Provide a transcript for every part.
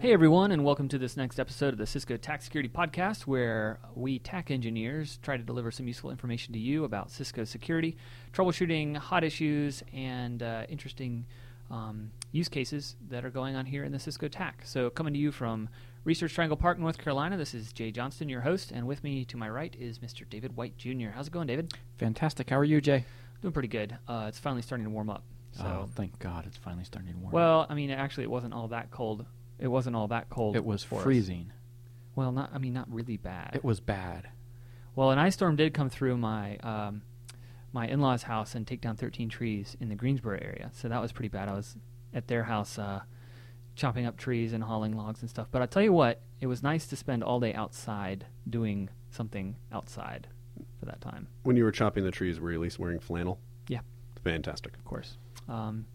Hey everyone, and welcome to this next episode of the Cisco Tac Security Podcast, where we TAC engineers try to deliver some useful information to you about Cisco security, troubleshooting, hot issues, and uh, interesting um, use cases that are going on here in the Cisco TAC. So, coming to you from Research Triangle Park, North Carolina, this is Jay Johnston, your host, and with me to my right is Mr. David White Jr. How's it going, David? Fantastic. How are you, Jay? Doing pretty good. Uh, it's finally starting to warm up. So, oh, thank God, it's finally starting to warm. Up. Well, I mean, actually, it wasn't all that cold. It wasn't all that cold. it was for us. freezing. Well, not. I mean, not really bad. It was bad. Well, an ice storm did come through my um, my in-laws' house and take down 13 trees in the Greensboro area. So that was pretty bad. I was at their house uh, chopping up trees and hauling logs and stuff. But I tell you what, it was nice to spend all day outside doing something outside for that time. When you were chopping the trees, were you at least wearing flannel? Yeah. Fantastic. Of course. Um,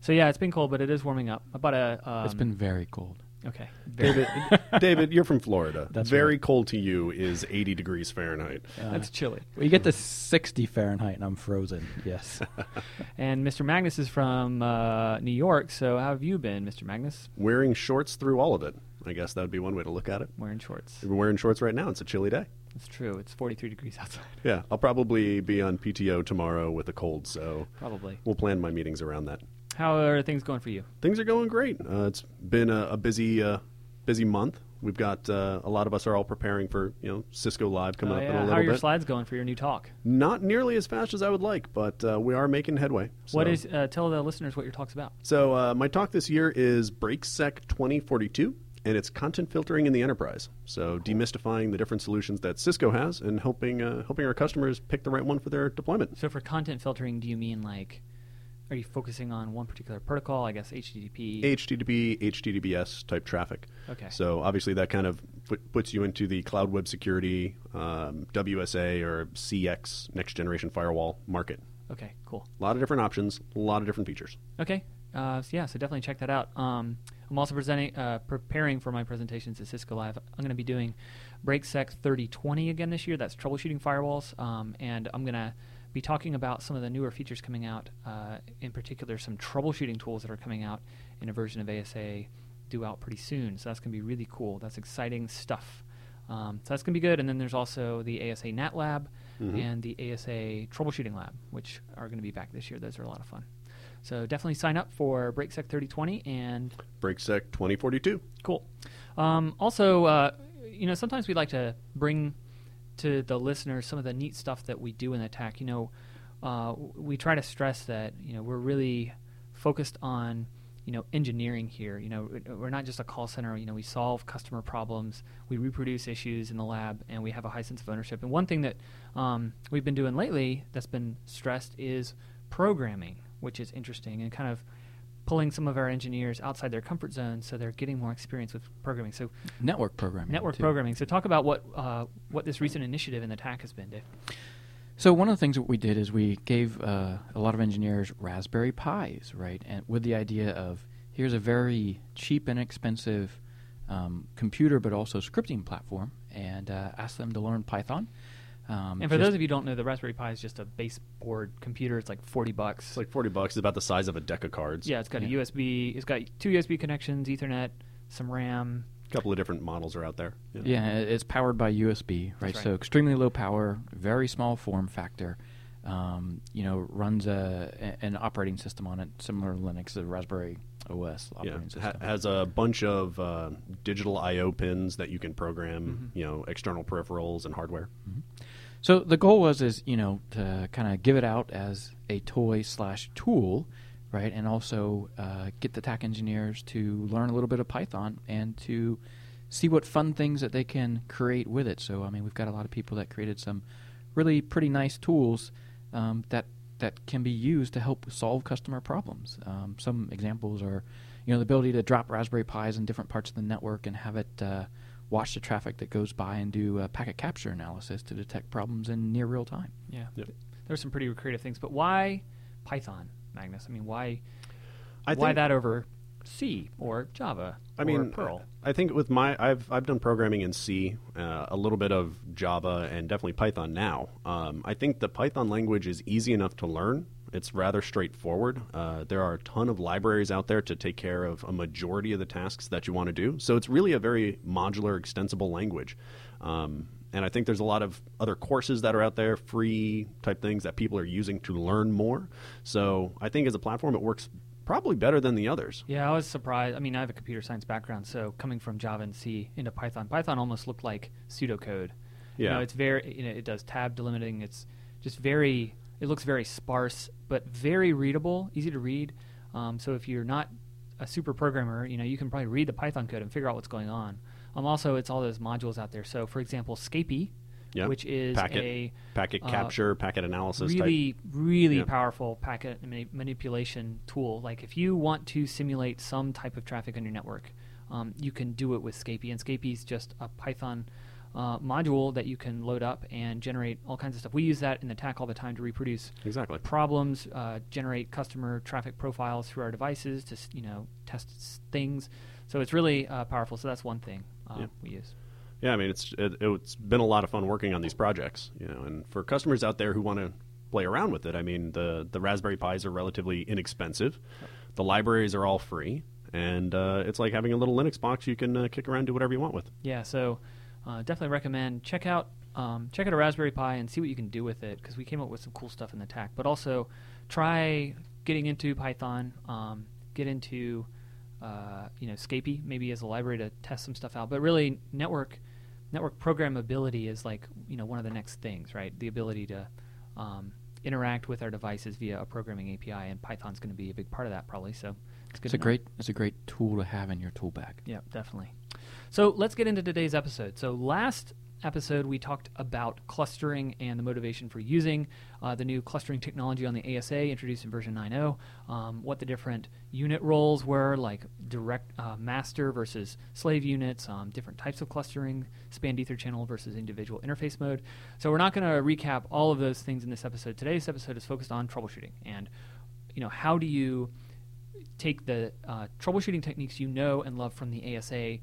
so yeah, it's been cold, but it is warming up. About a. Um, it's been very cold. okay. Very, David, David, you're from Florida. That's Very right. cold to you is 80 degrees Fahrenheit. Uh, that's chilly. we get to 60 Fahrenheit and I'm frozen. Yes. And Mr. Magnus is from uh, New York. So how have you been, Mr. Magnus? Wearing shorts through all of it. I guess that would be one way to look at it. Wearing shorts. We're wearing shorts right now. It's a chilly day. It's true. It's 43 degrees outside. Yeah, I'll probably be on PTO tomorrow with a cold, so Probably. we'll plan my meetings around that. How are things going for you? Things are going great. Uh, it's been a, a busy, uh, busy month. We've got uh, a lot of us are all preparing for you know Cisco Live coming Oh, up yeah. in a little How little are your bit. slides going for your new talk? Not nearly as fast as I would like, but uh, we are making headway. What So- is? Uh, tell the listeners what your talk's about. So uh, my talk this year is BreakSec 2042, and it's content filtering in the enterprise. So demystifying the different solutions that Cisco has and helping uh, helping our customers pick the right one for their deployment. So for content filtering, do you mean like, are you focusing on one particular protocol? I guess HTTP. HTTP, HTTPS type traffic. Okay. So obviously that kind of put, puts you into the cloud web security, um, WSA or CX, next generation firewall market. Okay. Cool. A lot of different options, a lot of different features. Okay. Uh, so yeah. So definitely check that out. Um, I'm also presenting, uh, preparing for my presentations at Cisco Live. I'm going to be doing BreakSec 3020 again this year. That's troubleshooting firewalls, um, and I'm going to be talking about some of the newer features coming out. Uh, in particular, some troubleshooting tools that are coming out in a version of ASA due out pretty soon. So that's going to be really cool. That's exciting stuff. Um, so that's going to be good. And then there's also the ASA NAT Lab and the ASA Troubleshooting Lab, which are going to be back this year. Those are a lot of fun. So definitely sign up for BreakSec 3020 and BreakSec 2042. cool. Um, also, uh, you know, sometimes we like to bring to the listeners some of the neat stuff that we do in the TAC. You know, uh, we try to stress that you know we're really focused on you know engineering here. You know, we're not just a call center. You know, we solve customer problems, we reproduce issues in the lab, and we have a high sense of ownership. And one thing that um, we've been doing lately that's been stressed is programming, which is interesting and kind of pulling some of our engineers outside their comfort zone so they're getting more experience with programming. So Network programming. network too. programming. So talk about what uh, what this recent initiative in the TAC has been, Dave. So one of the things that we did is we gave uh, a lot of engineers Raspberry Pis, right? And with the idea of here's a very cheap and expensive um, computer, but also scripting platform, and uh, asked them to learn Python. Um, And for those of you who don't know, the Raspberry Pi is just a baseboard computer. It's like forty bucks. It's like 40 bucks. It's about the size of a deck of cards. yeah, it's got Yeah. a USB. It's got two USB connections, Ethernet, some RAM. A couple of different models are out there. Yeah, it- it's powered by USB, right? right. So extremely low power, very small form factor. Um, you know, runs a, a- an operating system on it, similar to Linux, the Raspberry OS Yeah, operating ha- system. has a bunch of uh, digital I/O pins that you can program. Mm-hmm. You know, external peripherals and hardware. So the goal was is you know to kind of give it out as a toy slash tool, right, and also uh, get the TAC engineers to learn a little bit of Python and to see what fun things that they can create with it. So I mean, we've got a lot of people that created some really pretty nice tools um, that that can be used to help solve customer problems. Um, some examples are, you know, the ability to drop Raspberry Pis in different parts of the network and have it uh, watch the traffic that goes by and do uh, packet capture analysis to detect problems in near real time. Yeah, Yep. there's some pretty creative things. But why Python, Magnus? I mean, why I why think- that over C or Java? I or mean, Perl. I think with my I've I've done programming in C, uh, a little bit of Java, and definitely Python now. Um, I think the Python language is easy enough to learn. It's rather straightforward. Uh, there are a ton of libraries out there to take care of a majority of the tasks that you want to do. So it's really a very modular, extensible language. Um, and I think there's a lot of other courses that are out there, free type things that people are using to learn more. So I think as a platform, it works probably better than the others. Yeah, I was surprised. I mean, I have a computer science background, so coming from Java and C into Python, Python almost looked like pseudocode. You Yeah. know, it's very, you know, it does tab delimiting. It's just very, it looks very sparse, but very readable, easy to read. Um, so if you're not a super programmer, you know, you can probably read the Python code and figure out what's going on. Um, also, it's all those modules out there. So, for example, Scapy, Yeah. which is Packet- a Packet uh, capture, packet analysis. type. really really Yeah. powerful packet mani- manipulation tool like if you want to simulate some type of traffic on your network um, you can do it with scapy and scapy is just a python uh, module that you can load up and generate all kinds of stuff we use that in the tac all the time to reproduce Exactly. problems uh, generate customer traffic profiles through our devices to you know test things so it's really uh, powerful so that's one thing uh, Yeah. we use Yeah, I mean it's it, it's been a lot of fun working on these projects, you know, and for customers out there who want to play around with it, I mean the the Raspberry Pis are relatively inexpensive, the libraries are all free, and uh, it's like having a little Linux box you can uh, kick around, do whatever you want with. Yeah, so uh, definitely recommend check out um, check out a Raspberry Pi and see what you can do with it because we came up with some cool stuff in the TAC. But also try getting into Python, um, get into uh, you know Scapy maybe as a library to test some stuff out. But really, network network programmability is like you know one of the next things, right? The ability to um, interact with our devices via a programming API, and Python's going to be a big part of that probably. So it's good. It's a know. great it's a great tool to have in your tool bag. Yeah, definitely. So let's get into today's episode. So last episode we talked about clustering and the motivation for using uh, the new clustering technology on the ASA introduced in version 9.0, um, what the different unit roles were, like direct uh, master versus slave units, um, different types of clustering, spanned ether channel versus individual interface mode. So we're not going to recap all of those things in this episode. Today's episode is focused on troubleshooting and you know how do you take the uh, troubleshooting techniques you know and love from the ASA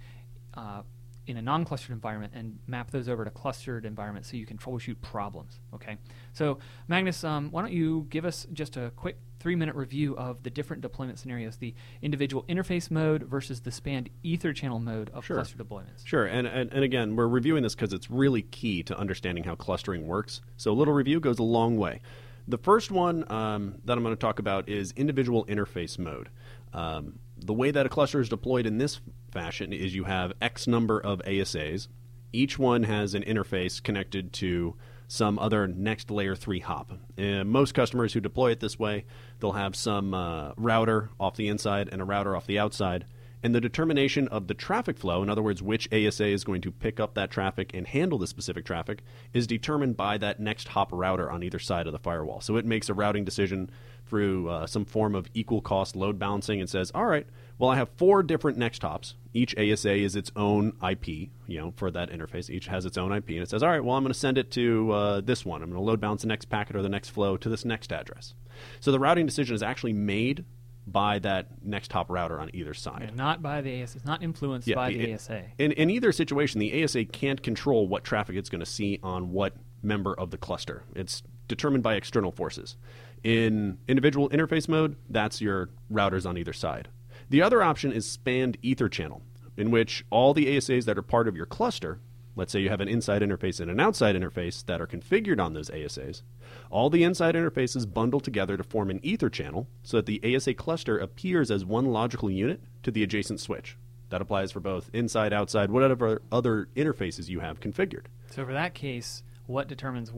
uh, in a non-clustered environment and map those over to clustered environments so you can troubleshoot problems. Okay, so Magnus, um, why don't you give us just a quick three-minute review of the different deployment scenarios, the individual interface mode versus the spanned Ether channel mode of Sure. cluster deployments. Sure, and, and, and again, we're reviewing this because it's really key to understanding how clustering works. So a little review goes a long way. The first one um, that I'm going to talk about is individual interface mode. Um, the way that a cluster is deployed in this fashion is you have X number of ASAs. Each one has an interface connected to some other next layer 3 hop. And most customers who deploy it this way, they'll have some uh, router off the inside and a router off the outside. And the determination of the traffic flow, in other words, which ASA is going to pick up that traffic and handle the specific traffic, is determined by that next hop router on either side of the firewall. So it makes a routing decision through uh, some form of equal cost load balancing and says, all right, well, I have four different next hops. Each ASA is its own IP, you know, for that interface. Each has its own IP. And it says, all right, well, I'm going to send it to uh, this one. I'm going to load balance the next packet or the next flow to this next address. So the routing decision is actually made by that next hop router on either side. Yeah, not by the ASA. It's not influenced by the ASA. In, in either situation, the ASA can't control what traffic it's going to see on what member of the cluster. It's determined by external forces. In individual interface mode, that's your routers on either side. The other option is spanned ether channel, in which all the ASAs that are part of your cluster, let's say you have an inside interface and an outside interface that are configured on those ASAs, all the inside interfaces bundle together to form an ether channel so that the ASA cluster appears as one logical unit to the adjacent switch. That applies for both inside, outside, whatever other interfaces you have configured. So for that case, what determines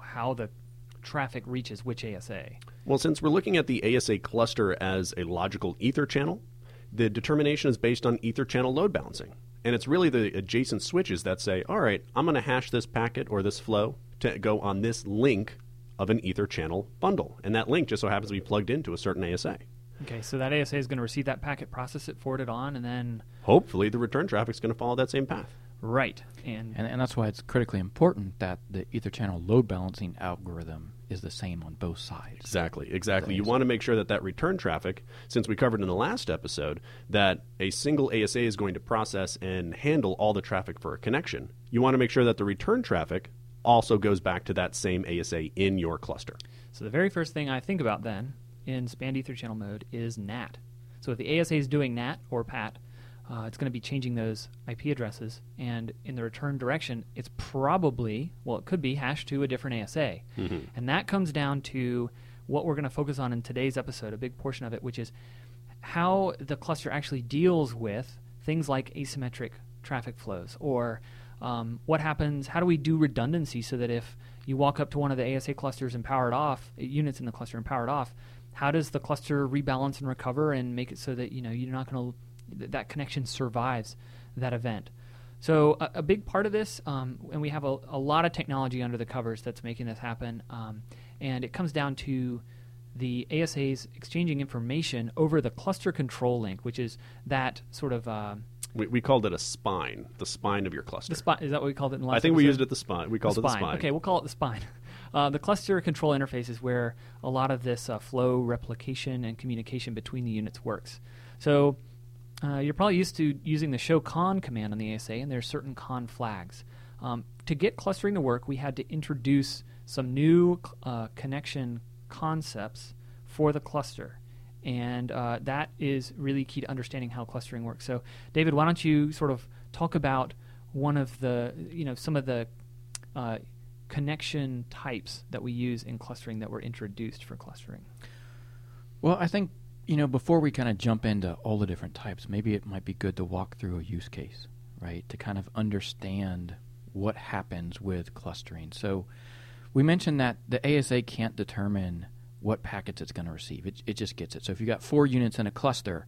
how the traffic reaches which ASA? Well, since we're looking at the ASA cluster as a logical ether channel, the determination is based on ether channel load balancing. And it's really the adjacent switches that say, all right, I'm going to hash this packet or this flow to go on this link of an ether channel bundle. And that link just so happens to be plugged into a certain ASA. Okay, so that ASA is going to receive that packet, process it, forward it on, and then Hopefully, the return traffic is going to follow that same path. right and, And, and that's why it's critically important that the Ether channel load balancing algorithm is the same on both sides. Exactly, exactly. You want to make sure that that return traffic, since we covered in the last episode, that a single ASA is going to process and handle all the traffic for a connection. You want to make sure that the return traffic also goes back to that same ASA in your cluster. So the very first thing I think about then in span ether channel mode is NAT. So if the ASA is doing NAT or PAT, uh, it's going to be changing those IP addresses, and in the return direction, it's probably well, it could be hashed to a different ASA, and that comes down to what we're going to focus on in today's episode, a big portion of it, which is how the cluster actually deals with things like asymmetric traffic flows or um, what happens how do we do redundancy so that if you walk up to one of the asa clusters and power it off units in the cluster and power it off how does the cluster rebalance and recover and make it so that you know you're not going to that connection survives that event so a, a big part of this um, and we have a, a, lot of technology under the covers that's making this happen um, and it comes down to the ASAs exchanging information over the cluster control link, which is that sort of. Uh, we, we, called it a spine, the spine of your cluster. The spine is that what we called it in the last? I think episode? we used it the spine. We called the it the spine. spine. Okay, we'll call it the spine. Uh, the cluster control interface is where a lot of this uh, flow replication and communication between the units works. So uh, you're probably used to using the show con command on the ASA, and there are certain con flags. Um, to get clustering to work, we had to introduce some new uh, connection concepts for the cluster. And uh, that is really key to understanding how clustering works. So, David, why don't you sort of talk about one of the, you know, some of the uh, connection types that we use in clustering that were introduced for clustering? Well, I think, you know, before we kind of jump into all the different types, maybe it might be good to walk through a use case, right? To kind of understand what happens with clustering. So, we mentioned that the ASA can't determine what packets it's going to receive. It, it just gets it. So if you got four units in a cluster,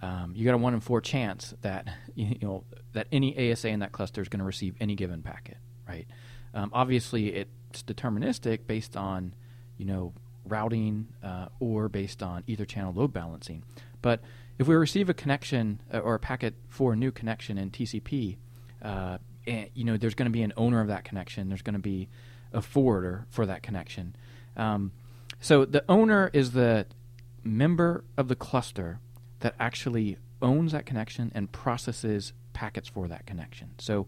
um, you got a one in four chance that you know that any ASA in that cluster is going to receive any given packet, right? Um, obviously, it's deterministic based on you know routing uh, or based on ether channel load balancing. But if we receive a connection uh, or a packet for a new connection in TCP, uh, and, you know there's going to be an owner of that connection. There's going to be a forwarder for that connection. Um, so the owner is the member of the cluster that actually owns that connection and processes packets for that connection. So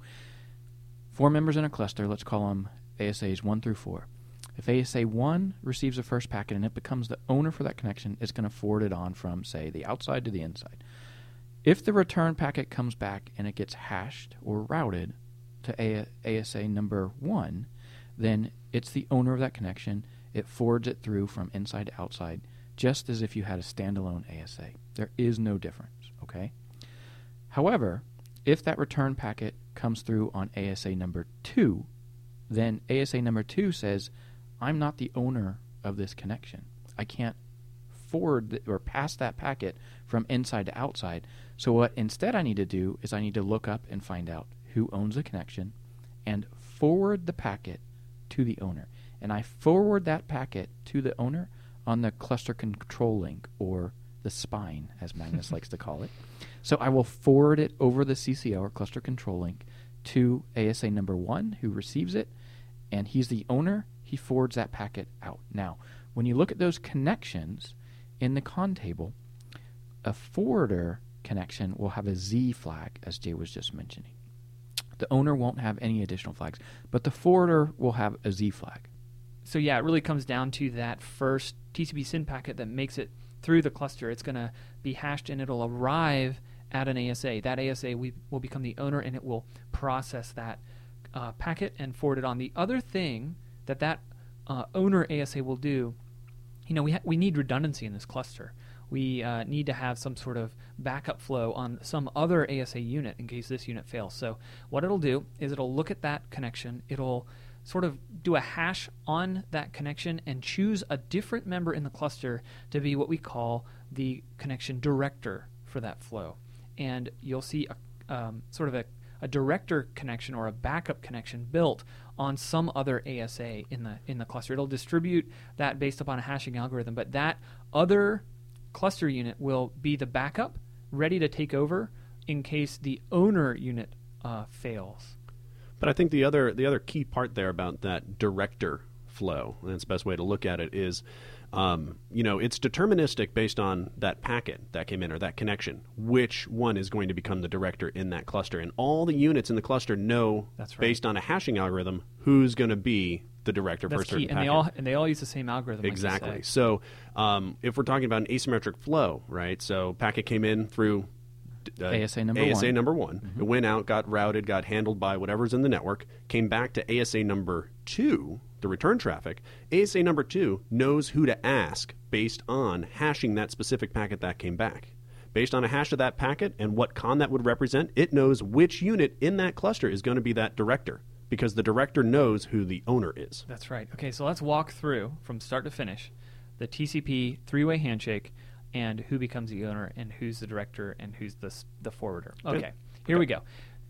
four members in a cluster, let's call them ASAs 1 through 4. If ASA 1 receives a first packet and it becomes the owner for that connection, it's going to forward it on from, say, the outside to the inside. If the return packet comes back and it gets hashed or routed to A- ASA number 1, then it's the owner of that connection it forwards it through from inside to outside, just as if you had a standalone ASA. There is no difference, okay? However, if that return packet comes through on ASA number 2, then ASA number 2 says, I'm not the owner of this connection. I can't forward th- or pass that packet from inside to outside. So, what instead I need to do is I need to look up and find out who owns the connection and forward the packet to the owner and I forward that packet to the owner on the cluster control link or the spine, as Magnus likes to call it. So I will forward it over the CCL or cluster control link to ASA number one, who receives it, and he's the owner. He forwards that packet out. Now, when you look at those connections in the con table, a forwarder connection will have a Z flag, as Jay was just mentioning. The owner won't have any additional flags, but the forwarder will have a Z flag so yeah, it really comes down to that first TCP SYN packet that makes it through the cluster. It's going to be hashed and it'll arrive at an ASA. That ASA we, will become the owner and it will process that uh, packet and forward it on. The other thing that that uh, owner ASA will do, you know, we ha- we need redundancy in this cluster. We uh, need to have some sort of backup flow on some other ASA unit in case this unit fails. So what it'll do is it'll look at that connection. It'll sort of do a hash on that connection and choose a different member in the cluster to be what we call the connection director for that flow. And you'll see a um, sort of a, a director connection or a backup connection built on some other ASA in the in the cluster. It'll distribute that based upon a hashing algorithm, but that other cluster unit will be the backup, ready to take over in case the owner unit uh, fails. But I think the other the other key part there about that director flow, and that's the best way to look at it, is um, you know, it's deterministic based on that packet that came in or that connection, which one is going to become the director in that cluster. And all the units in the cluster know, That's right. based on a hashing algorithm, who's going to be the director for a certain key, and packet. they all and they all use the same algorithm. Exactly. say. So, um, if we're talking about an asymmetric flow, right? So, packet came in through uh, ASA number one. ASA one. number one. It went out, got routed, got handled by whatever's in the network, came back to ASA number two, the return traffic. ASA number two knows who to ask based on hashing that specific packet that came back. Based on a hash of that packet and what con that would represent, it knows which unit in that cluster is going to be that director because the director knows who the owner is. That's right. Okay, so let's walk through from start to finish the TCP three-way handshake and who becomes the owner and who's the director and who's the the forwarder. Okay, here we go.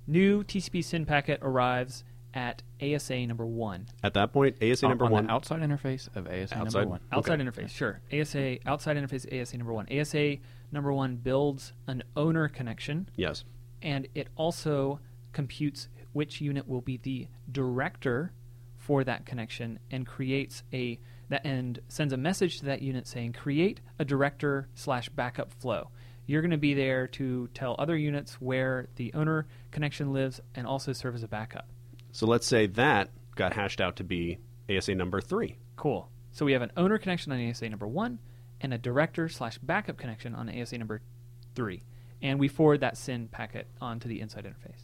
New TCP SYN packet arrives at ASA number one. At that point, ASA on, number on one the outside interface of ASA Outside? number one. Outside Okay. interface, sure. ASA outside interface ASA number one. ASA number one builds an owner connection, Yes. and it also computes which unit will be the director for that connection and creates a that and sends a message to that unit saying create a director slash backup flow. You're going to be there to tell other units where the owner connection lives and also serve as a backup. So let's say that got hashed out to be ASA number three. Cool. So we have an owner connection on ASA number one and a director slash backup connection on ASA number three. And we forward that SYN packet onto the inside interface.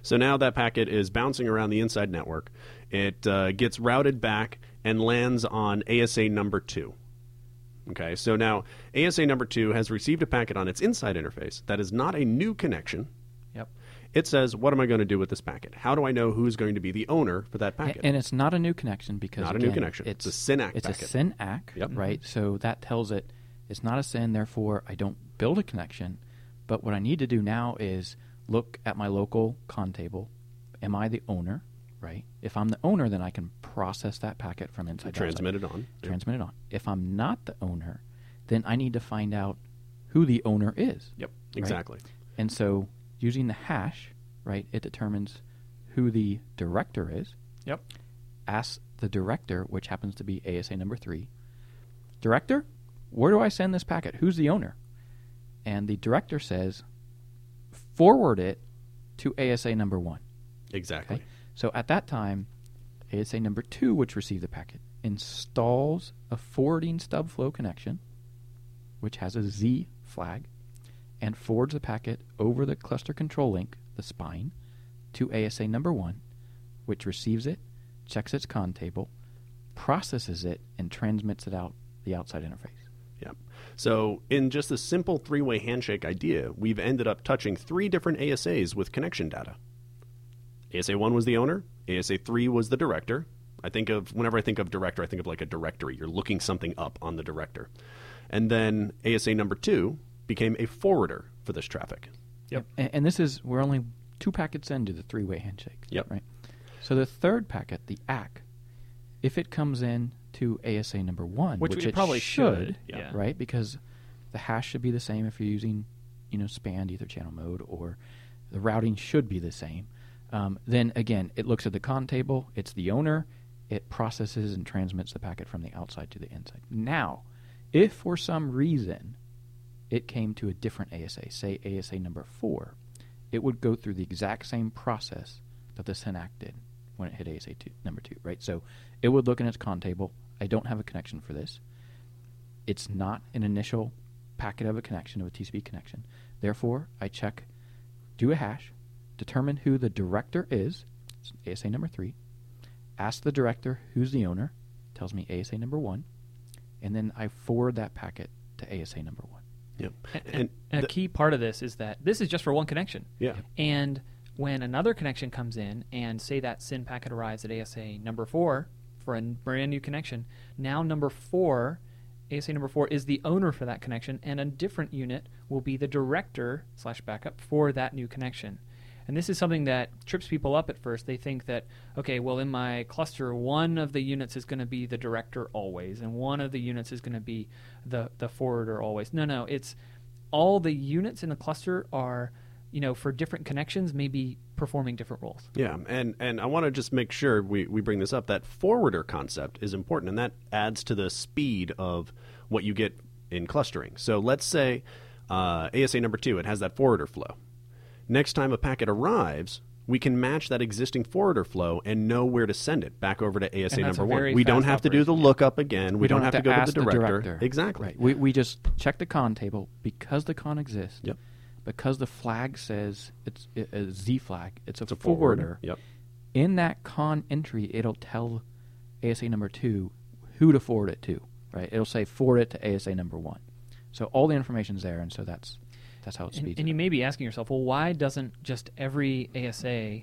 So now that packet is bouncing around the inside network. It uh, gets routed back and lands on ASA number two. Okay, so now ASA number two has received a packet on its inside interface that is not a new connection. Yep. It says, What am I going to do with this packet? How do I know who's going to be the owner for that packet? And it's not a new connection because Not a new connection. It's, It's a SYN-ACK It's packet. a SYN-ACK, Yep. Mm-hmm. right? So that tells it it's not a SYN. Therefore, I don't build a connection. But what I need to do now is look at my local con table. Am I the owner? Right. If I'm the owner, then I can process that packet from inside. Transmit it on. Yep. It on. If I'm not the owner, then I need to find out who the owner is. Yep, right? exactly. And so using the hash, right, it determines who the director is. Yep. Asks the director, which happens to be ASA number three, Director, where do I send this packet? Who's the owner? And the director says, forward it to ASA number one. Exactly. Okay? So at that time, ASA number two, which received the packet, installs a forwarding stub flow connection, which has a Z flag, and forwards the packet over the cluster control link, the spine, to ASA number one, which receives it, checks its con table, processes it, and transmits it out the outside interface. Yep. So, in just a simple three way handshake idea, we've ended up touching three different ASAs with connection data. ASA 1 was the owner, ASA 3 was the director. I think of, whenever I think of director, I think of like a directory. You're looking something up on the director. And then ASA number 2 became a forwarder for this traffic. Yep. And, and this is we're only two packets into the three-way handshake. Yep. Right. So the third packet, the ACK, if it comes in to ASA number one, Which which, it probably should, yeah. yeah. right? Because the hash should be the same if you're using, you know, spanned ether channel mode, or the routing should be the same. Um, then again, it looks at the con table. It's the owner. It processes and transmits the packet from the outside to the inside. Now, if for some reason it came to a different ASA, say ASA number four, it would go through the exact same process that the SYN-ACK did when it hit ASA two, number two, right? So it would look in its con table. I don't have a connection for this. It's not an initial packet of a connection, of a TCP connection. Therefore, I check, do a hash, determine who the director is, ASA number three, ask the director who's the owner, tells me ASA number one, and then I forward that packet to ASA number one. Yep. And, And a key part of this is that this is just for one connection. Yeah. And when another connection comes in, and say that SYN packet arrives at ASA number four for a brand new connection, now number four, ASA number four, is the owner for that connection, and a different unit will be the director slash backup for that new connection. And this is something that trips people up at first. They think that, okay, well, in my cluster, one of the units is going to be the director always, and one of the units is going to be the, the forwarder always. No, no, it's all the units in the cluster are you know, for different connections, maybe performing different roles. Yeah, and and I want to just make sure we, we bring this up. That forwarder concept is important, and that adds to the speed of what you get in clustering. So let's say uh, ASA number two, it has that forwarder flow. Next time a packet arrives, we can match that existing forwarder flow and know where to send it back over to ASA number one. We don't have to do the lookup again. We, don't, have, to go ask to the director. director. Exactly. Right. We, we just check the con table because the con exists. Yep. Because the flag says it's a Z flag. It's a, It's a forwarder. forwarder. Yep. In that con entry, it'll tell ASA number two who to forward it to. Right. It'll say forward it to ASA number one. So all the information's there, and so that's that's how it And, speeds. and it you may be asking yourself, well, why doesn't just every ASA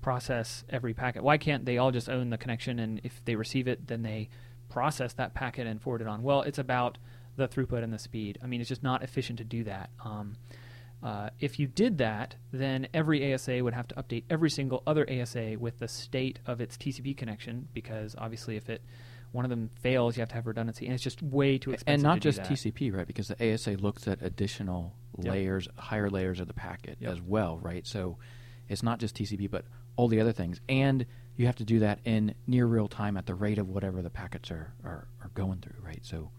process every packet? Why can't they all just own the connection and if they receive it, then they process that packet and forward it on? Well, it's about the throughput and the speed. I mean, it's just not efficient to do that. Um, uh, if you did that, then every ASA would have to update every single other ASA with the state of its TCP connection because obviously, if it one of them fails, you have to have redundancy, and it's just way too expensive. and not just. TCP, right? Because the ASA looks at additional Yep. layers, higher layers of the packet Yep. as well, right? So it's not just TCP, but all the other things, and you have to do that in near real time at the rate of whatever the packets are are, are going through, right? So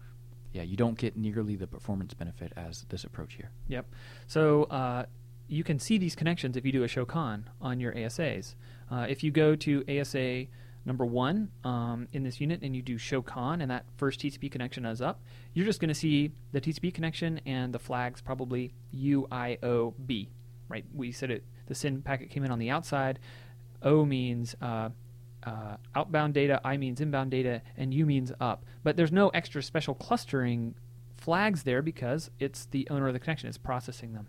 yeah, you don't get nearly the performance benefit as this approach here. Yep. So uh, you can see these connections if you do a show con on your ASAs. Uh, if you go to ASA number one um, in this unit and you do show con and that first TCP connection is up, you're just going to see the TCP connection and the flags probably UIOB. Right? We said it. The SYN packet came in on the outside. O means uh, uh, outbound data, I means inbound data, and U means up. But there's no extra special clustering flags there because it's the owner of the connection. It's processing them.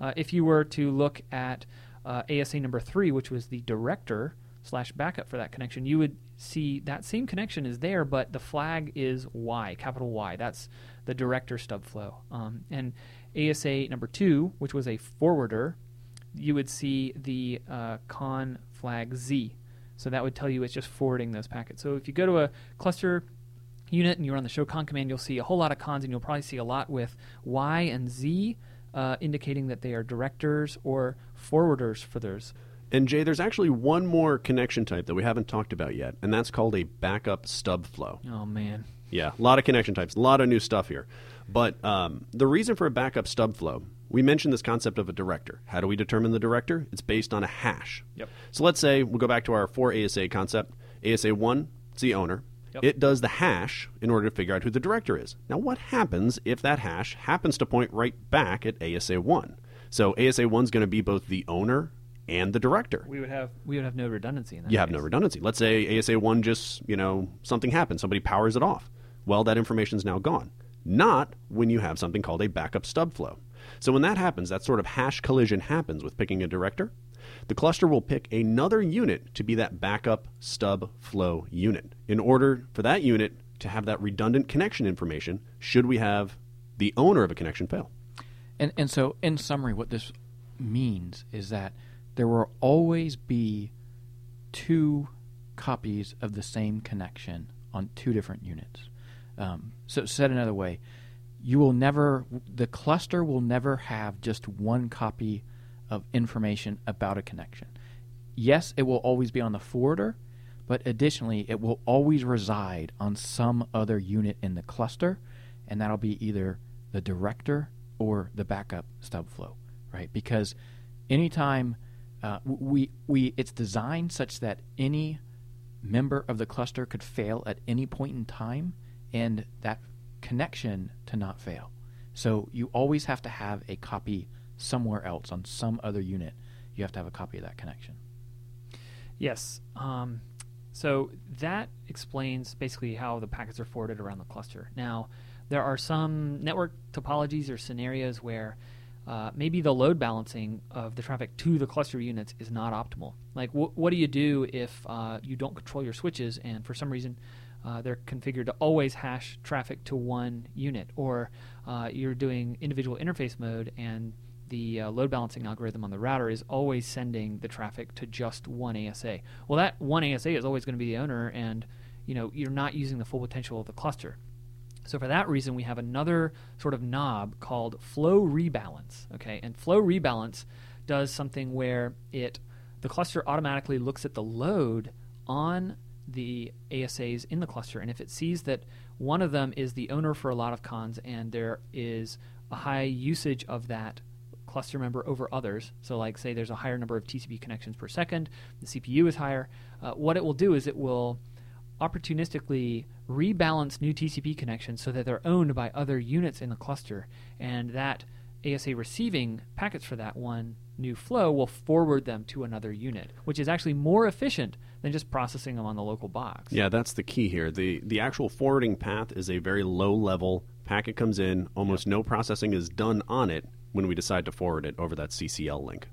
Uh, if you were to look at uh, ASA number three, which was the director slash backup for that connection, you would see that same connection is there, but the flag is Y, capital Y. That's the director stub flow. Um, and ASA number two, which was a forwarder, you would see the uh, con flag Z. So that would tell you it's just forwarding those packets. So if you go to a cluster unit and you run the show con command, you'll see a whole lot of cons, and you'll probably see a lot with Y and Z, uh, indicating that they are directors or forwarders for those. And Jay, there's actually one more connection type that we haven't talked about yet, and that's called a backup stub flow. Oh man, Yeah, a lot of connection types, a lot of new stuff here. But um, the reason for a backup stub flow, we mentioned this concept of a director. How do we determine the director? It's based on a hash. Yep. So let's say we'll go back to our four ASA concept. ASA one, it's the owner. Yep. It does the hash in order to figure out who the director is. Now, what happens if that hash happens to point right back at ASA one? So ASA one is going to be both the owner and the director. we would have we would have no redundancy in that. You have case. no redundancy. Let's say ASA one just you know something happens, somebody powers it off. Well, that information is now gone. Not when you have something called a backup stub flow. So when that happens, that sort of hash collision happens with picking a director. The cluster will pick another unit to be that backup stub flow unit in order for that unit to have that redundant connection information should we have the owner of a connection fail. And and so in summary, what this means is that there will always be two copies of the same connection on two different units. Um, so said another way, you will never the cluster will never have just one copy of information about a connection. Yes, it will always be on the forwarder, but additionally, it will always reside on some other unit in the cluster, and that'll be either the director or the backup stub flow, right? Because anytime uh, we we it's designed such that any member of the cluster could fail at any point in time, and that connection to not fail. So you always have to have a copy somewhere else on some other unit. You have to have a copy of that connection. Yes. Um, so that explains basically how the packets are forwarded around the cluster. Now, there are some network topologies or scenarios where uh, maybe the load balancing of the traffic to the cluster units is not optimal. Like, wh- what do you do if uh, you don't control your switches and for some reason uh, they're configured to always hash traffic to one unit, or uh, you're doing individual interface mode and the uh, load balancing algorithm on the router is always sending the traffic to just one ASA. Well, that one ASA is always going to be the owner, and you know you're not using the full potential of the cluster. So for that reason, we have another sort of knob called flow rebalance. Okay, and flow rebalance does something where it the cluster automatically looks at the load on the ASAs in the cluster, and if it sees that one of them is the owner for a lot of cons and there is a high usage of that cluster member over others, so like say there's a higher number of TCP connections per second, the CPU is higher, uh, what it will do is it will opportunistically rebalance new TCP connections so that they're owned by other units in the cluster, and that ASA receiving packets for that one new flow will forward them to another unit, which is actually more efficient than just processing them on the local box. Yeah, that's the key here. The the actual forwarding path is a very low level packet comes in, almost no processing is done on it when we decide to forward it over that CCL link.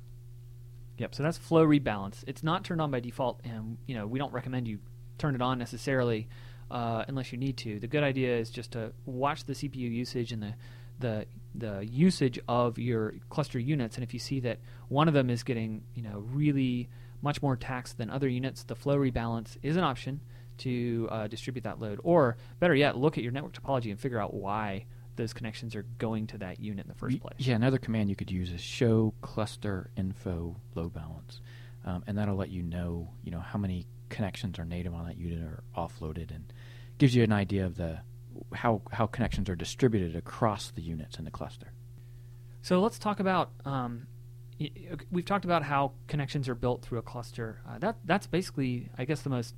Yep, so that's flow rebalance. It's not turned on by default and you know, we don't recommend you turn it on necessarily uh, unless you need to. The good idea is just to watch the CPU usage and the the the usage of your cluster units, and if you see that one of them is getting you know really much more taxed than other units, the flow rebalance is an option to uh, distribute that load. Or better yet, look at your network topology and figure out why those connections are going to that unit in the first place. Yeah, another command you could use is show cluster info load balance, um, and that'll let you know you know how many connections are native on that unit or offloaded, and gives you an idea of the how how connections are distributed across the units in the cluster. So let's talk about. Um, we've talked about how connections are built through a cluster. Uh, that that's basically, I guess, the most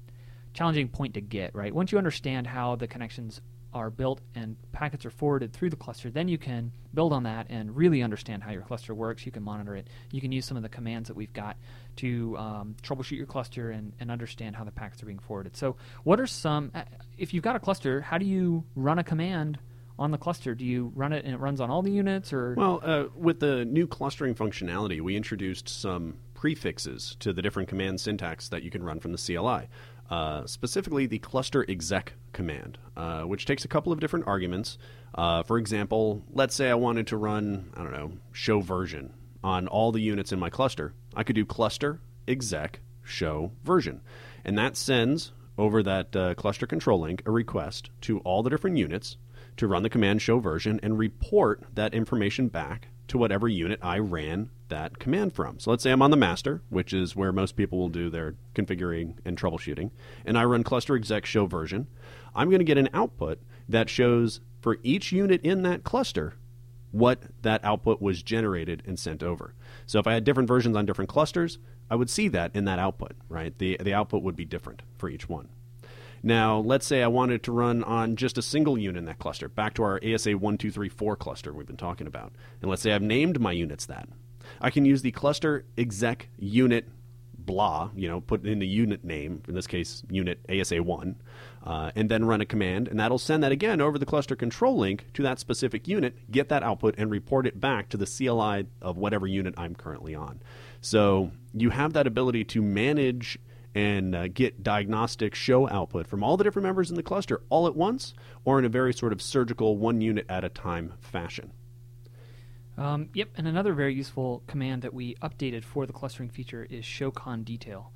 challenging point to get right. Once you understand how the connections are built and packets are forwarded through the cluster, then you can build on that and really understand how your cluster works. You can monitor it. You can use some of the commands that we've got to um, troubleshoot your cluster and, and understand how the packets are being forwarded. So, what are some, uh, if you've got a cluster, how do you run a command? on the cluster? Do you run it and it runs on all the units, or well, uh, with the new clustering functionality, we introduced some prefixes to the different command syntax that you can run from the CLI. Uh, specifically the cluster exec command, uh, which takes a couple of different arguments. Uh, for example, let's say I wanted to run, I don't know, show version on all the units in my cluster. I could do cluster exec show version, and that sends over that uh, cluster control link a request to all the different units to run the command show version and report that information back to whatever unit I ran that command from. So let's say I'm on the master, which is where most people will do their configuring and troubleshooting, and I run cluster exec show version. I'm going to get an output that shows for each unit in that cluster what that output was generated and sent over. So if I had different versions on different clusters, I would see that in that output, right? The the output would be different for each one. Now, let's say I wanted to run on just a single unit in that cluster, back to our ASA 1234 cluster we've been talking about. And let's say I've named my units that. I can use the cluster exec unit blah, you know, put in the unit name, in this case, unit ASA1, uh, and then run a command, and that'll send that again over the cluster control link to that specific unit, get that output, and report it back to the CLI of whatever unit I'm currently on. So you have that ability to manage and uh, get diagnostic show output from all the different members in the cluster all at once or in a very sort of surgical one unit at a time fashion. Um, yep, and another very useful command that we updated for the clustering feature is showcon detail.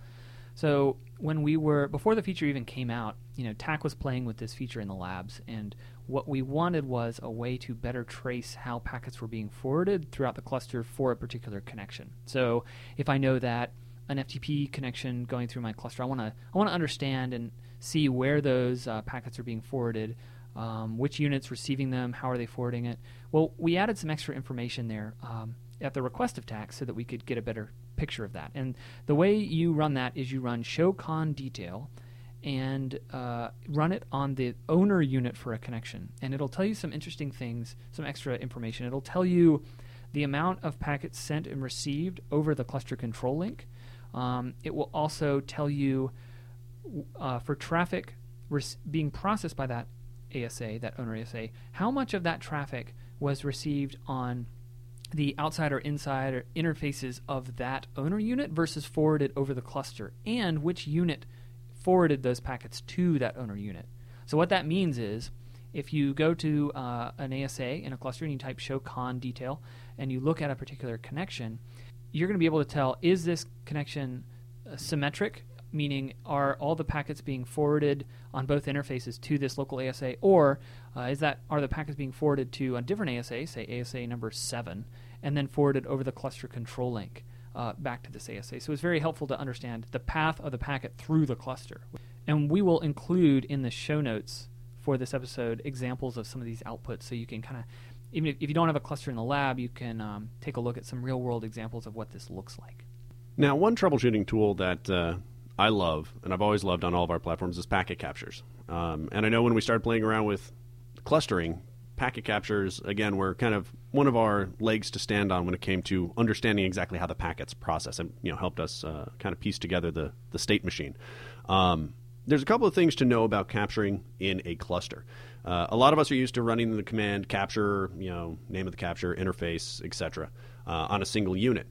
So when we were before the feature even came out, you know, TAC was playing with this feature in the labs, and what we wanted was a way to better trace how packets were being forwarded throughout the cluster for a particular connection. So if I know that an FTP connection going through my cluster. I want to I want to understand and see where those uh, packets are being forwarded, um, which units receiving them, how are they forwarding it. Well, we added some extra information there um, at the request of TAC so that we could get a better picture of that. And the way you run that is you run show con detail and uh, run it on the owner unit for a connection, and it'll tell you some interesting things, some extra information. It'll tell you the amount of packets sent and received over the cluster control link um, it will also tell you uh, for traffic res- being processed by that ASA, that owner ASA, how much of that traffic was received on the outside or inside or interfaces of that owner unit versus forwarded over the cluster, and which unit forwarded those packets to that owner unit. So what that means is if you go to uh, an ASA in a cluster and you type show con detail and you look at a particular connection, you're going to be able to tell is this connection uh, symmetric, meaning are all the packets being forwarded on both interfaces to this local ASA, or uh, is that are the packets being forwarded to a different ASA, say ASA number seven, and then forwarded over the cluster control link uh, back to this ASA. So it's very helpful to understand the path of the packet through the cluster. And we will include in the show notes for this episode examples of some of these outputs so you can kind of even if, you don't have a cluster in the lab, you can um, take a look at some real world examples of what this looks like. Now, one troubleshooting tool that uh, I love, and I've always loved on all of our platforms, is packet captures. Um, and I know when we started playing around with clustering, packet captures, again, were kind of one of our legs to stand on when it came to understanding exactly how the packets process and you know, helped us uh, kind of piece together the, the state machine. Um, there's a couple of things to know about capturing in a cluster. Uh, a lot of us are used to running the command capture, you know, name of the capture, interface, etc., uh, on a single unit.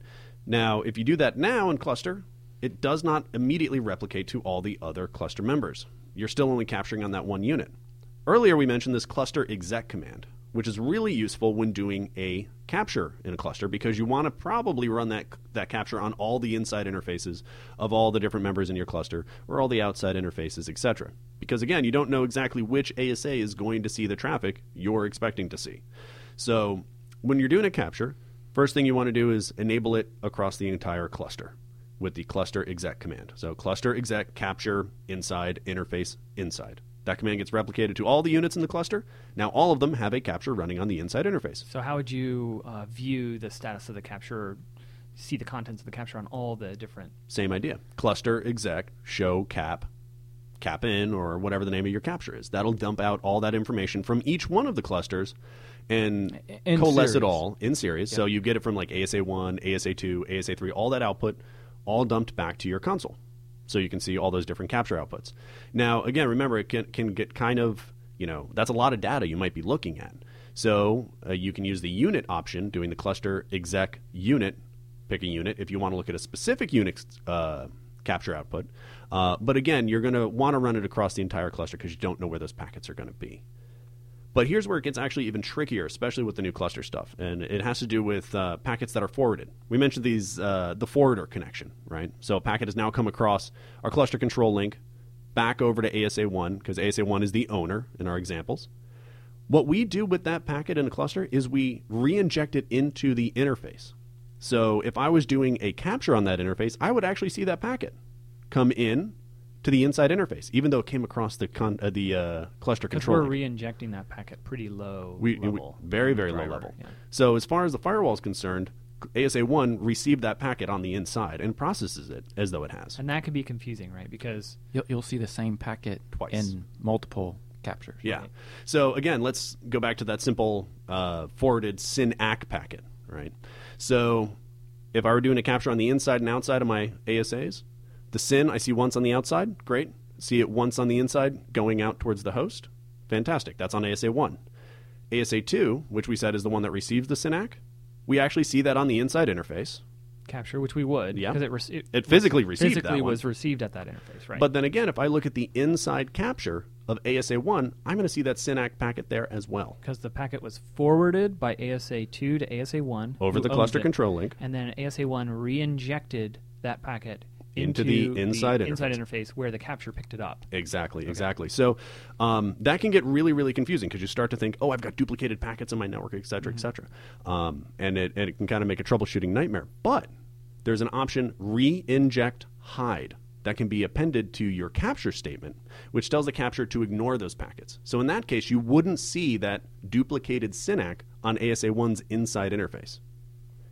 Now, if you do that now in cluster, it does not immediately replicate to all the other cluster members. You're still only capturing on that one unit. Earlier, we mentioned this cluster exec command, which is really useful when doing a capture in a cluster because you want to probably run that that capture on all the inside interfaces of all the different members in your cluster or all the outside interfaces, etc. Because again, you don't know exactly which ASA is going to see the traffic you're expecting to see. So, when you're doing a capture, first thing you want to do is enable it across the entire cluster with the cluster exec command. So, cluster exec capture inside interface inside. That command gets replicated to all the units in the cluster. Now, all of them have a capture running on the inside interface. So, how would you uh, view the status of the capture, see the contents of the capture on all the different? Same idea. Cluster exec show cap cap in or whatever the name of your capture is. That'll dump out all that information from each one of the clusters and In coalesce it all in series. So you get it from like ASA one, ASA two, ASA three, all that output, all dumped back to your console. So you can see all those different capture outputs. Now, again, remember it can, can get kind of you know that's a lot of data you might be looking at. So uh, you can use the unit option, doing the cluster exec unit, pick a unit if you want to look at a specific unit's uh, capture output. Uh, but again, you're going to want to run it across the entire cluster because you don't know where those packets are going to be. But here's where it gets actually even trickier, especially with the new cluster stuff, and it has to do with uh, packets that are forwarded. We mentioned these uh, the forwarder connection, right? So a packet has now come across our cluster control link back over to ASA1 because ASA1 is the owner in our examples. What we do with that packet in a cluster is we re-inject it into the interface. So if I was doing a capture on that interface, I would actually see that packet come in to the inside interface, even though it came across the con- uh, the uh, cluster Because control. we're re-injecting that packet pretty low We, we- level. very in the very low level. yeah. So as far as the firewall is concerned, ASA1 received that packet on the inside and processes it as though it has. And that could be confusing, right? Because You'll, you'll see the same packet Twice. in multiple captures. Yeah. Right. So again, let's go back to that simple uh, forwarded SYN-ACK packet, right? So if I were doing a capture on the inside and outside of my ASAs, the SYN I see once on the outside, great. See it once on the inside going out towards the host, fantastic. That's on ASA one. ASA two, which we said is the one that receives the SYN-ACK, we actually see that on the inside interface. capture, which we would, Yeah. because it, rece- It physically received physically was received at that interface, right? But then again, if I look at the inside capture of ASA1, I'm going to see that SYN-ACK packet there as well. because the packet was forwarded by ASA2 to ASA1 Over the cluster it, control link. and then ASA1 re-injected that packet Into into, the inside inside interface. interface where the capture picked it up. Exactly, exactly. So um, that can get really, really confusing because you start to think, oh, I've got duplicated packets in my network, et cetera, et cetera. Um, and, it, and it can kind of make a troubleshooting nightmare. But there's an option re-inject hide that can be appended to your capture statement, which tells the capture to ignore those packets. So in that case, you wouldn't see that duplicated SYN-ACK on ASA1's inside interface.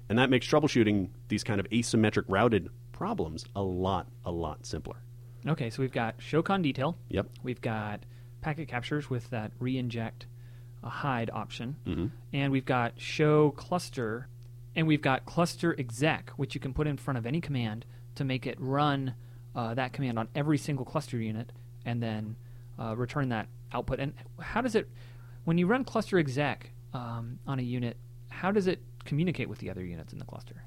And that makes troubleshooting these kind of asymmetric routed problems a lot, a lot simpler. Okay, so we've got show conn detail. Yep. We've got packet captures with that re-inject a hide option, Mm-hmm. and we've got show cluster, and we've got cluster exec, which you can put in front of any command to make it run uh, that command on every single cluster unit, and then uh, return that output. And how does it, when you run cluster exec um, on a unit, how does it communicate with the other units in the cluster?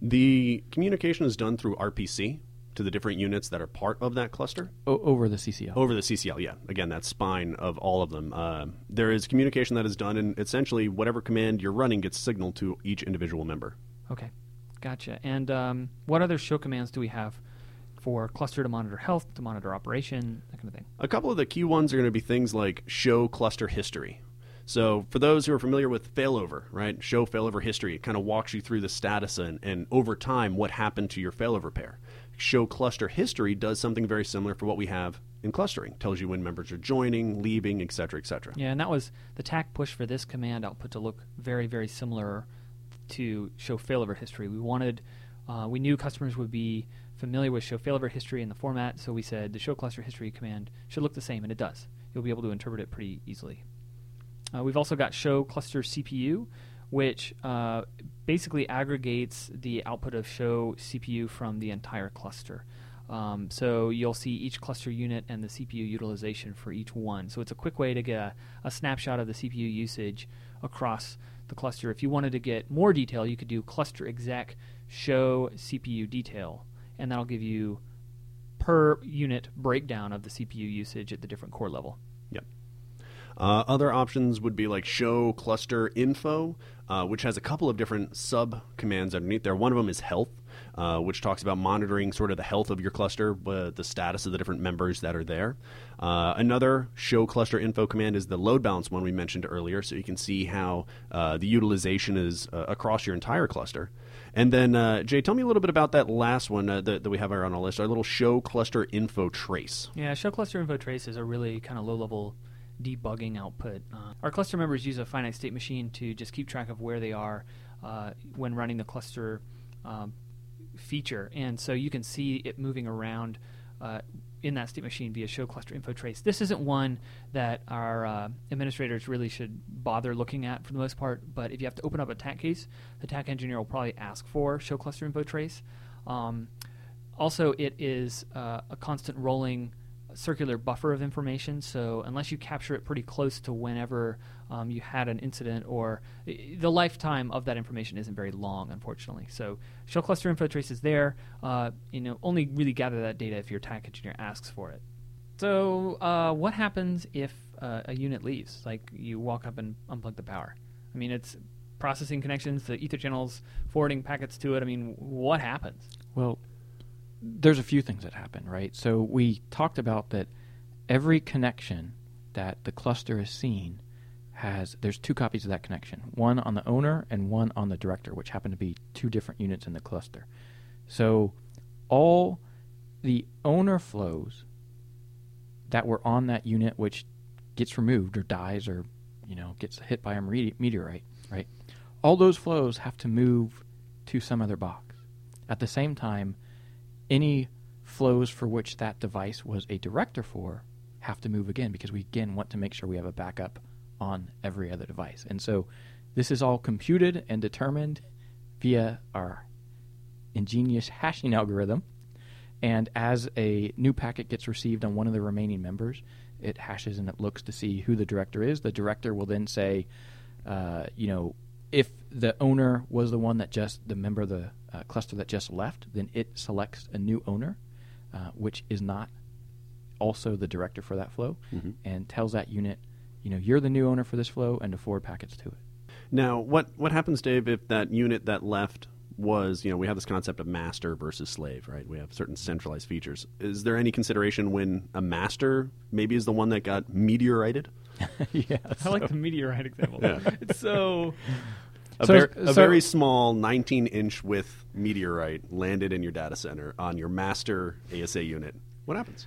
The communication is done through RPC to the different units that are part of that cluster O- over the CCL. over the CCL. Yeah, again, that spine of all of them. Uh, there is communication that is done, and essentially, whatever command you're running gets signaled to each individual member. Okay, gotcha. And um, what other show commands do we have for cluster to monitor health, to monitor operation, that kind of thing? A couple of the key ones are going to be things like show cluster history. So, for those who are familiar with failover, right, show failover history, it kind of walks you through the status and, and over time what happened to your failover pair. Show cluster history does something very similar for what we have in clustering. Tells you when members are joining, leaving, et cetera, et cetera. Yeah, and that was the TAC push for this command output to look very, very similar to show failover history. We wanted, uh, we knew customers would be familiar with show failover history in the format, so we said the show cluster history command should look the same, and it does. You'll be able to interpret it pretty easily. Uh, we've also got show cluster CPU, which uh, basically aggregates the output of show CPU from the entire cluster. Um, so you'll see each cluster unit and the CPU utilization for each one. So it's a quick way to get a, a, snapshot of the CPU usage across the cluster. If you wanted to get more detail, you could do cluster exec show CPU detail, and that'll give you per unit breakdown of the CPU usage at the different core level. Yep. Uh, other options would be like show cluster info, uh, which has a couple of different sub commands underneath there. One of them is health, uh, which talks about monitoring sort of the health of your cluster, uh, the status of the different members that are there. Uh, another show cluster info command is the load balance one we mentioned earlier, so you can see how uh, the utilization is across your entire cluster. And then, Jay, tell me a little bit about that last one that, that, we have on our list, our little show cluster info trace. Yeah, show cluster info trace is a really kind of low level debugging output. Uh, our cluster members use a finite state machine to just keep track of where they are uh, when running the cluster um, feature, and so you can see it moving around uh, in that state machine via show cluster info trace. This isn't one that our uh, administrators really should bother looking at for the most part, but if you have to open up a TAC case, the TAC engineer will probably ask for show cluster info trace. Um, also, it is uh, a constant rolling circular buffer of information. So unless you capture it pretty close to whenever um, you had an incident, or the lifetime of that information isn't very long, unfortunately. So show cluster info trace is there. Uh, you know, only really gather that data if your TAC engineer asks for it. So uh, what happens if uh, a unit leaves? Like you walk up and unplug the power. I mean, it's processing connections, the ether channels, forwarding packets to it. I mean, what happens? Well, there's a few things that happen, right? So we talked about that every connection that the cluster is seen has there's two copies of that connection, one on the owner and one on the director, which happen to be two different units in the cluster. So all the owner flows that were on that unit which gets removed or dies or you know gets hit by a meteorite, right? All those flows have to move to some other box. At the same time, any flows for which that device was a director for have to move again because we again want to make sure we have a backup on every other device. And so this is all computed and determined via our ingenious hashing algorithm. And as a new packet gets received on one of the remaining members, it hashes and it looks to see who the director is. The director will then say, uh, you know, if the owner was the one that just the member of the uh, cluster that just left, then it selects a new owner, uh, which is not also the director for that flow, mm-hmm. and tells that unit, you know, you're the new owner for this flow, and to forward packets to it. Now, what what happens, Dave, if that unit that left was, you know, we have this concept of master versus slave, right? We have certain centralized features. Is there any consideration when a master maybe is the one that got meteorited? yeah, I so. like the meteorite example. Yeah. It's so a, so, ver- a very small 19 inch width meteorite landed in your data center on your master ASA unit. What happens?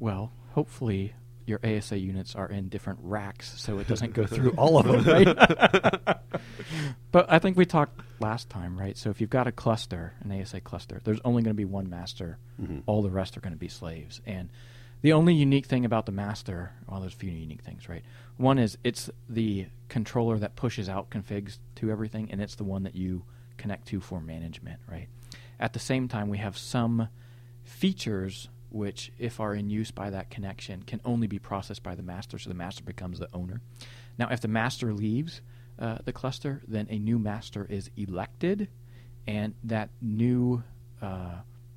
Well, hopefully your ASA units are in different racks so it doesn't go through all of them, right? but I think we talked last time, right? So if you've got a cluster, an ASA cluster, there's only going to be one master. Mm-hmm. All the rest are going to be slaves. And the only unique thing about the master, well, there's a few unique things, right? One is it's the controller that pushes out configs to everything, and it's the one that you connect to for management, right? At the same time, we have some features which, if are in use by that connection, can only be processed by the master, so the master becomes the owner. Now, if the master leaves uh, the cluster, then a new master is elected, and that new uh,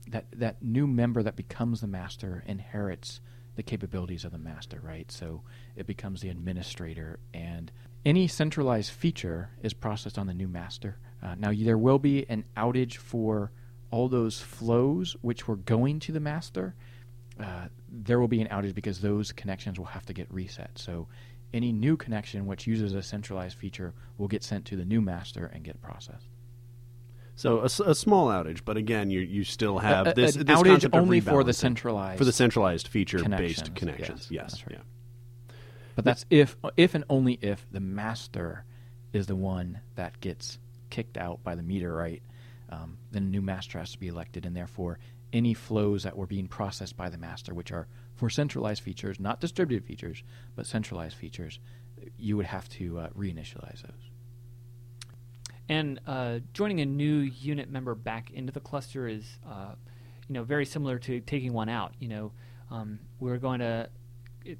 that that new member that becomes the master inherits the capabilities of the master, right? So it becomes the administrator, and any centralized feature is processed on the new master. Uh, now there will be an outage for all those flows which were going to the master. Uh, there will be an outage because those connections will have to get reset. So any new connection which uses a centralized feature will get sent to the new master and get processed. So a small outage, but again, you you still have A- a- this, an this outage only for the centralized for the centralized feature connections, based connections. yes, Yes, that's right. yeah. But that's if if and only if the master is the one that gets kicked out by the meteorite, right? Um, then a new master has to be elected, and therefore any flows that were being processed by the master, which are for centralized features, not distributed features, but centralized features, you would have to uh, reinitialize those. And uh, joining a new unit member back into the cluster is, uh, you know, very similar to taking one out. You know, um, we're going to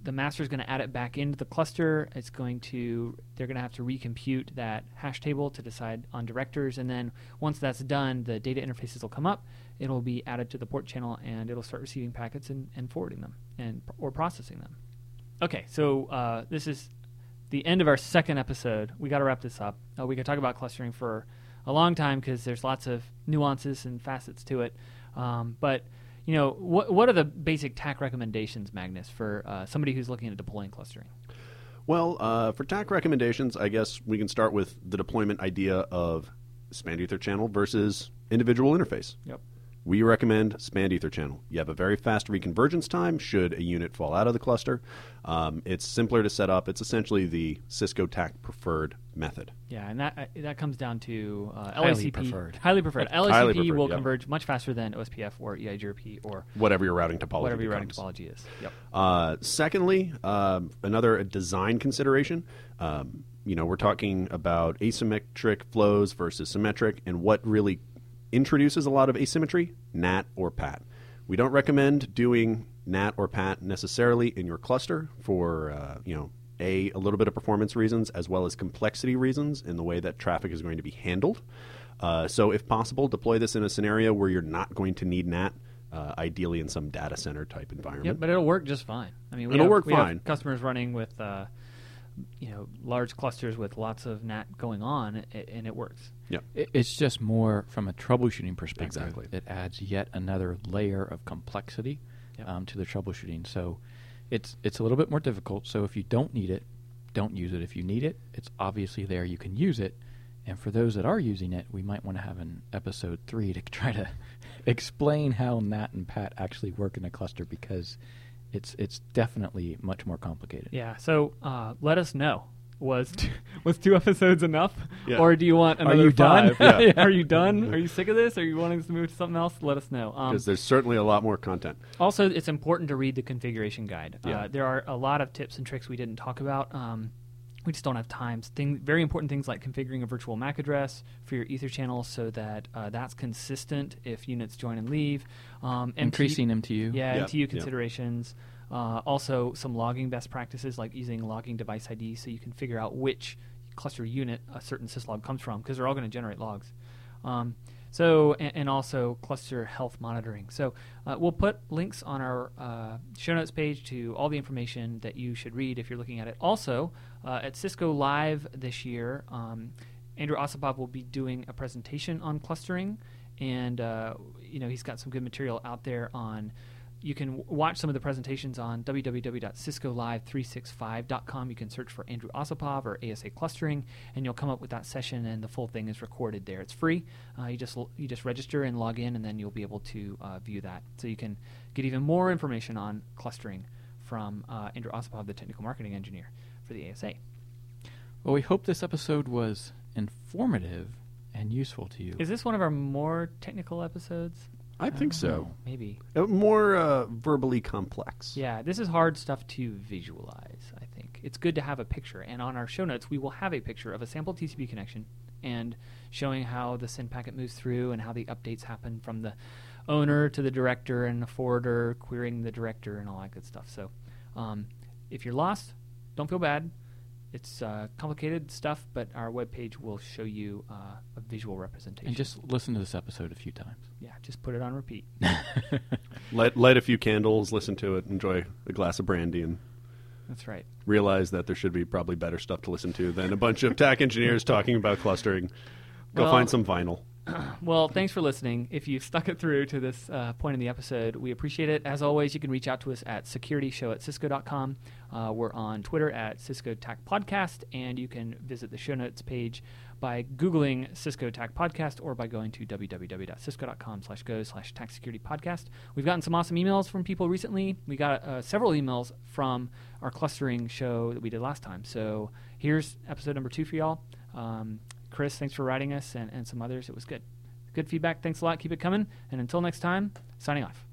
the master is going to add it back into the cluster. It's going to they're going to have to recompute that hash table to decide on directors, and then once that's done, the data interfaces will come up. It'll be added to the port channel, and it'll start receiving packets and, and forwarding them and or processing them. Okay, so uh, this is the end of our second episode. We got to wrap this up. Uh, we could talk about clustering for a long time because there's lots of nuances and facets to it. Um, but you know, what what are the basic TAC recommendations, Magnus, for uh, somebody who's looking at deploying clustering? Well, uh, for TAC recommendations, I guess we can start with the deployment idea of spanned ether channel versus individual interface. Yep. We recommend spanned ether channel. You have a very fast reconvergence time should a unit fall out of the cluster. Um, it's simpler to set up. It's essentially the Cisco TAC preferred method. Yeah, and that uh, that comes down to uh, Highly LACP. preferred. Highly preferred. LACP Highly preferred, will yep. converge much faster than OSPF or EIGRP or Whatever your routing topology whatever your routing topology is. Yep. Uh, secondly, um, another design consideration. Um, you know, we're talking about asymmetric flows versus symmetric, and what really introduces a lot of asymmetry: NAT or PAT. We don't recommend doing NAT or PAT necessarily in your cluster for uh, you know a a little bit of performance reasons as well as complexity reasons in the way that traffic is going to be handled. Uh, so, if possible, deploy this in a scenario where you're not going to need NAT. Uh, ideally, in some data center type environment. Yep, but it'll work just fine. I mean, we It'll have, work fine. customers running with, uh, you know, large clusters with lots of NAT going on, and it works. Yep. It, it's just more from a troubleshooting perspective. Exactly. It adds yet another layer of complexity Yep. um, to the troubleshooting. So it's it's a little bit more difficult. So if you don't need it, don't use it. If you need it, it's obviously there. You can use it. And for those that are using it, we might want to have an episode three to try to explain how NAT and PAT actually work in a cluster because it's it's definitely much more complicated. Yeah. So uh, let us know. Was two, was two episodes enough, Yeah. or do you want Are another you done? five? Yeah. Are you done? Are you sick of this? Are you wanting to move to something else? Let us know. Um, because there's certainly a lot more content. Also, it's important to read the configuration guide. Yeah. Uh, there are a lot of tips and tricks we didn't talk about. Um, we just don't have time. Thing, very important things like configuring a virtual MAC address for your Ether channel so that uh, that's consistent if units join and leave. Um, MT Increasing MTU. yeah, Yeah, MTU yeah. considerations. Uh, also, some logging best practices like using logging device ID so you can figure out which cluster unit a certain syslog comes from because they're all going to generate logs. Um, so, and, and also cluster health monitoring. So, uh, we'll put links on our uh, show notes page to all the information that you should read if you're looking at it. Also, uh, at Cisco Live this year, um, Andrew Osipov will be doing a presentation on clustering, and uh, you know he's got some good material out there on. You can watch some of the presentations on www.ciscolive365.com. You can search for Andrew Osipov or ASA clustering, and you'll come up with that session. And the full thing is recorded there. It's free. Uh, you just you just register and log in, and then you'll be able to uh, view that. So you can get even more information on clustering from uh, Andrew Osipov, the technical marketing engineer for the ASA. Well, we hope this episode was informative and useful to you. Is this one of our more technical episodes? I think so. know. Maybe. Uh, More uh, verbally complex. Yeah, this is hard stuff to visualize, I think. It's good to have a picture, and on our show notes, we will have a picture of a sample TCP connection and showing how the SYN packet moves through and how the updates happen from the owner to the director and the forwarder querying the director and all that good stuff. So, um, if you're lost, don't feel bad. It's uh, complicated stuff, but our webpage will show you uh, a visual representation. and just listen to this episode a few times. Yeah, just put it on repeat. Light, light a few candles, listen to it, enjoy a glass of brandy, and That's right. realize that there should be probably better stuff to listen to than a bunch of tech engineers talking about clustering. Go Well- find some vinyl. well, thanks for listening. If you've stuck it through to this uh, point in the episode, we appreciate it. As always, you can reach out to us at securityshow at cisco.com. Uh, we're on Twitter at Cisco TAC Podcast, and you can visit the show notes page by Googling Cisco TAC Podcast or by going to www.cisco.com slash go slash TAC Security Podcast. We've gotten some awesome emails from people recently. We got uh, several emails from our clustering show that we did last time. So here's episode number two for y'all. Um, Chris, thanks for writing us and, and some others. It was good. Good feedback. Thanks a lot. Keep it coming. And until next time, signing off.